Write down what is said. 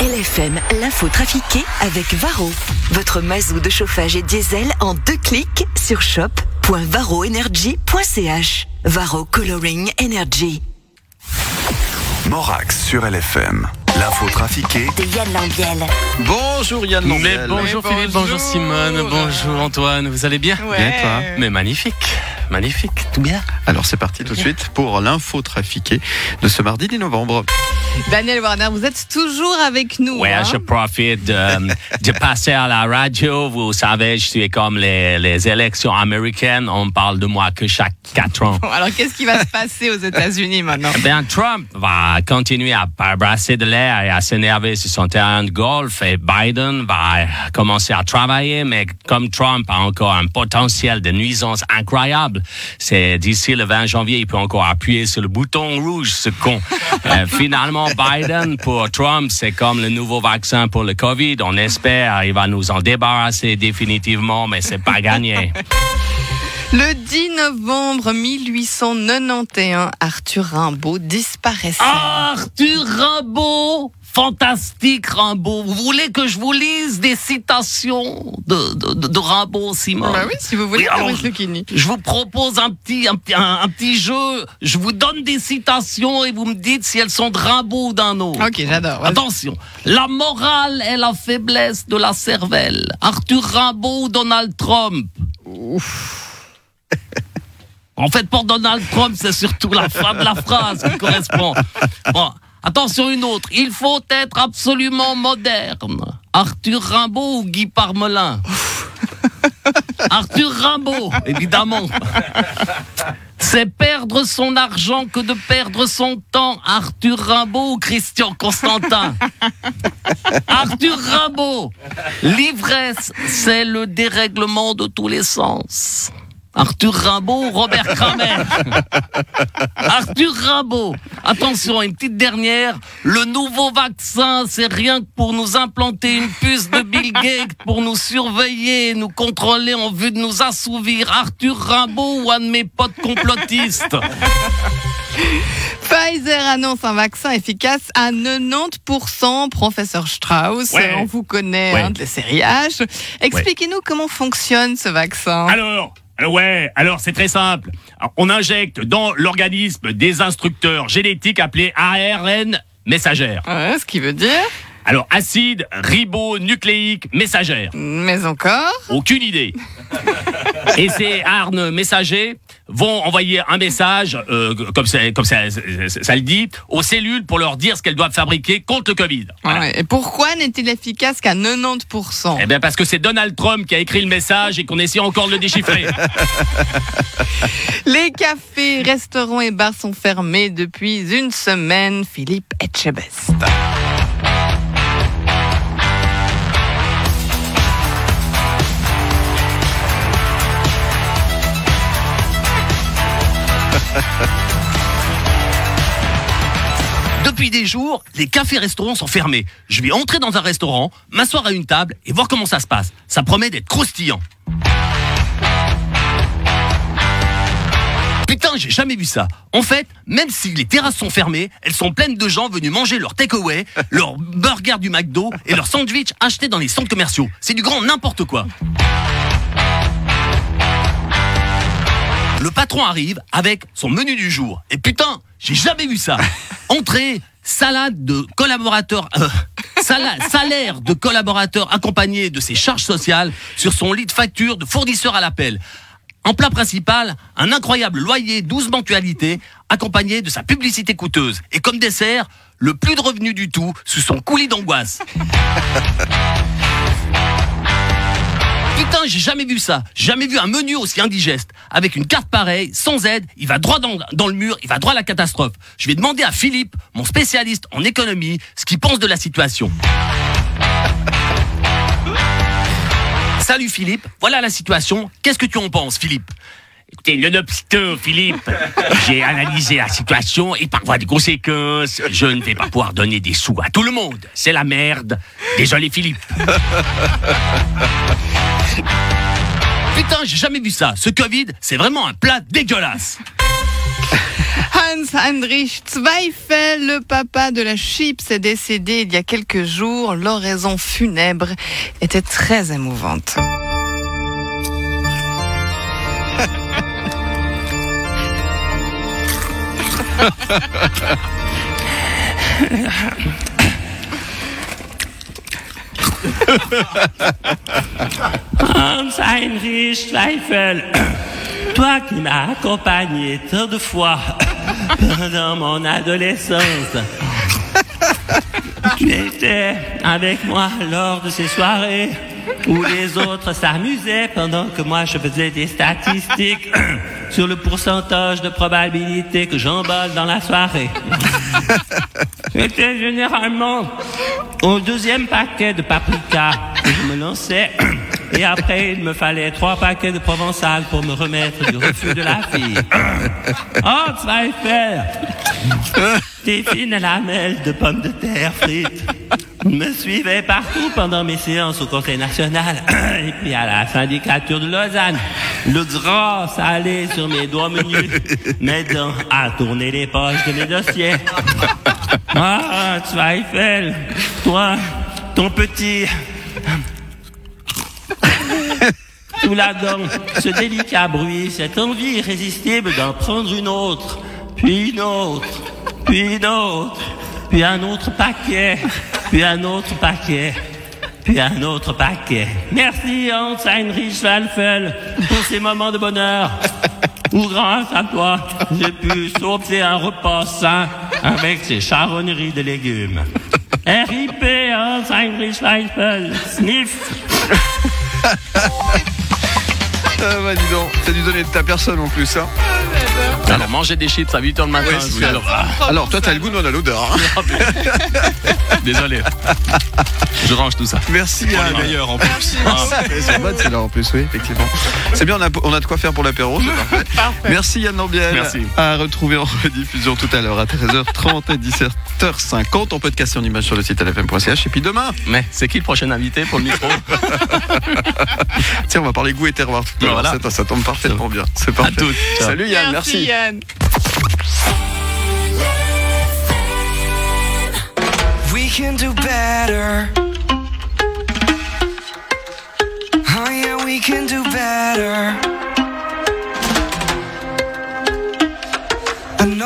LFM, l'info trafiquée avec Varro. Votre mazou de chauffage et diesel en deux clics sur shop.varroenergy.ch. Varro Coloring Energy. Morax sur LFM. L'info trafiquée De Yann Lambiel. Bonjour Yann Mais bonjour Mais Philippe, bonjour bonjour. Simone, bonjour Antoine, vous allez bien? Ouais. Bien, toi? Mais magnifique, magnifique, tout bien? Alors c'est parti tout de suite pour l'info trafiquée de ce mardi 10 novembre. Daniel Warner, vous êtes toujours avec nous. Ouais, hein? je profite de, de passer à la radio. Vous savez, je suis comme les, les élections américaines. On parle de moi que chaque quatre ans. Bon, Alors, qu'est-ce qui va se passer aux États-Unis maintenant? Eh Bien, Trump va continuer à brasser de l'air et à s'énerver sur son terrain de golf et Biden va commencer à travailler, mais comme Trump a encore un potentiel de nuisance incroyable, c'est d'ici le 20 janvier, il peut encore appuyer sur le bouton rouge, ce con. Euh, finalement, Biden, pour Trump, c'est comme le nouveau vaccin pour le Covid. On espère il va nous en débarrasser définitivement, mais c'est pas gagné. Le 10 novembre 1891, Arthur Rimbaud disparaissait. Arthur Rimbaud Fantastique Rimbaud. Vous voulez que je vous lise des citations de, de, de, de Rimbaud, Simon Bah oui, si vous voulez, Oui, alors. Je vous propose un petit, un, petit- un- un petit jeu. Je vous donne des citations et vous me dites si elles sont de Rimbaud ou d'un autre. Ok, j'adore. Attention, la morale est la faiblesse de la cervelle. Arthur Rimbaud ou Donald Trump? En fait, pour Donald Trump, c'est surtout la fin de la phrase qui correspond. Bon, attention une autre. Il faut être absolument moderne. Arthur Rimbaud ou Guy Parmelin? Arthur Rimbaud, évidemment. C'est perdre son argent que de perdre son temps. Arthur Rimbaud ou Christian Constantin? Arthur Rimbaud. L'ivresse, c'est le dérèglement de tous les sens. Arthur Rimbaud ou Robert Kramer Arthur Rimbaud. Attention, une petite dernière. Le nouveau vaccin, c'est rien que pour nous implanter une puce de Bill Gates, pour nous surveiller, nous contrôler en vue de nous assouvir. Arthur Rimbaud ou un de mes potes complotistes Pfizer annonce un vaccin efficace à 90%. Professeur Strauss, Ouais. on vous connaît Ouais. hein, de la série H. Expliquez-nous comment fonctionne ce vaccin. Alors, alors ouais, alors c'est très simple. Alors, on injecte dans l'organisme des instructeurs génétiques appelés ARN messagères. Ouais, ce qui veut dire, Alors acide ribonucléique messagère. mais encore. Aucune idée. Et ces ARN messagers vont envoyer un message, euh, comme, ça, comme ça, ça, ça le dit, aux cellules pour leur dire ce qu'elles doivent fabriquer contre le Covid. Voilà. Ouais. Et pourquoi n'est-il efficace qu'à 90% Eh bien parce que c'est Donald Trump qui a écrit le message et qu'on essaie encore de le déchiffrer. Les cafés, restaurants et bars sont fermés depuis une semaine. Philippe Etchebest. Depuis des jours, les cafés-restaurants sont fermés. Je vais entrer dans un restaurant, m'asseoir à une table et voir comment ça se passe. Ça promet d'être croustillant. Putain, j'ai jamais vu ça. En fait, même si les terrasses sont fermées, elles sont pleines de gens venus manger leur takeaway, leur burger du McDo et leur sandwich achetés dans les centres commerciaux. C'est du grand n'importe quoi. Le patron arrive avec son menu du jour. Et putain, j'ai jamais vu ça. Entrée, salade de collaborateurs, euh, sala- salaire de collaborateurs accompagné de ses charges sociales sur son lit de facture de fournisseur à l'appel. En plat principal, un incroyable loyer 12 mensualités accompagné de sa publicité coûteuse. Et comme dessert, le plus de revenus du tout sous son coulis d'angoisse. Putain, j'ai jamais vu ça. Jamais vu un menu aussi indigeste. Avec une carte pareille, sans aide, il va droit dans, dans le mur, il va droit à la catastrophe. Je vais demander à Philippe, mon spécialiste en économie, ce qu'il pense de la situation. Salut Philippe, voilà la situation. Qu'est-ce que tu en penses, Philippe? Écoutez, nonobstant, Philippe, j'ai analysé la situation et par voie de conséquence, je ne vais pas pouvoir donner des sous à tout le monde. C'est la merde. Désolé, Philippe. Putain, j'ai jamais vu ça. Ce Covid, c'est vraiment un plat dégueulasse. Hans Heinrich Zweifel, le papa de la chips, est décédé il y a quelques jours. L'oraison funèbre était très émouvante. Hans Heinrich Zweifel, toi qui m'as accompagné tant de fois pendant mon adolescence, tu étais avec moi lors de ces soirées où les autres s'amusaient pendant que moi je faisais des statistiques sur le pourcentage de probabilité que j'emballe dans la soirée. C'était généralement au deuxième paquet de paprika que je me lançais. Et après, il me fallait trois paquets de provençal pour me remettre du refus de la fille. Oh, Zweifel Tes fines lamelles de pommes de terre frites me suivaient partout pendant mes séances au Conseil national et puis à la syndicature de Lausanne. Le drap s'allait sur mes doigts menus, m'aidant à tourner les poches de mes dossiers. Ah, Zweifel, toi, ton petit... Sous la dent, ce délicat bruit, cette envie irrésistible d'en prendre une autre, puis une autre, puis une autre, puis un autre paquet, puis un autre paquet, puis un autre paquet. Merci Hans Heinrich Zweifel pour ces moments de bonheur où grâce à toi, j'ai pu sauter un repas sain avec ces charonneries de légumes. RIP Hans Heinrich Zweifel, sniff Ah bah dis donc, t'as dû donner de ta personne en plus. Hein. Alors, manger des chips à 8h le matin, Ouais, c'est-. Ah, Alors toi t'as le goût, nous on a l'odeur. hein. désolé. Je range tout ça. Merci Pour Yann. les meilleurs en plus. Ah, C'est bonne celle-là en plus, oui, effectivement. C'est bien, on a, on a de quoi faire pour l'apéro, c'est parfait. Merci Yann Lambiel. Merci. À retrouver en rediffusion tout à l'heure à 13h30 et 17h50. On peut te casser en image sur le site lfm.ch. Et puis demain, Mais c'est qui le prochain invité pour le micro? Tiens, on va parler goût et terroir tout à l'heure. Voilà. Ça, ça tombe parfaitement bien. C'est parfait. toutes. Salut Yann, merci. Yann. We can do better.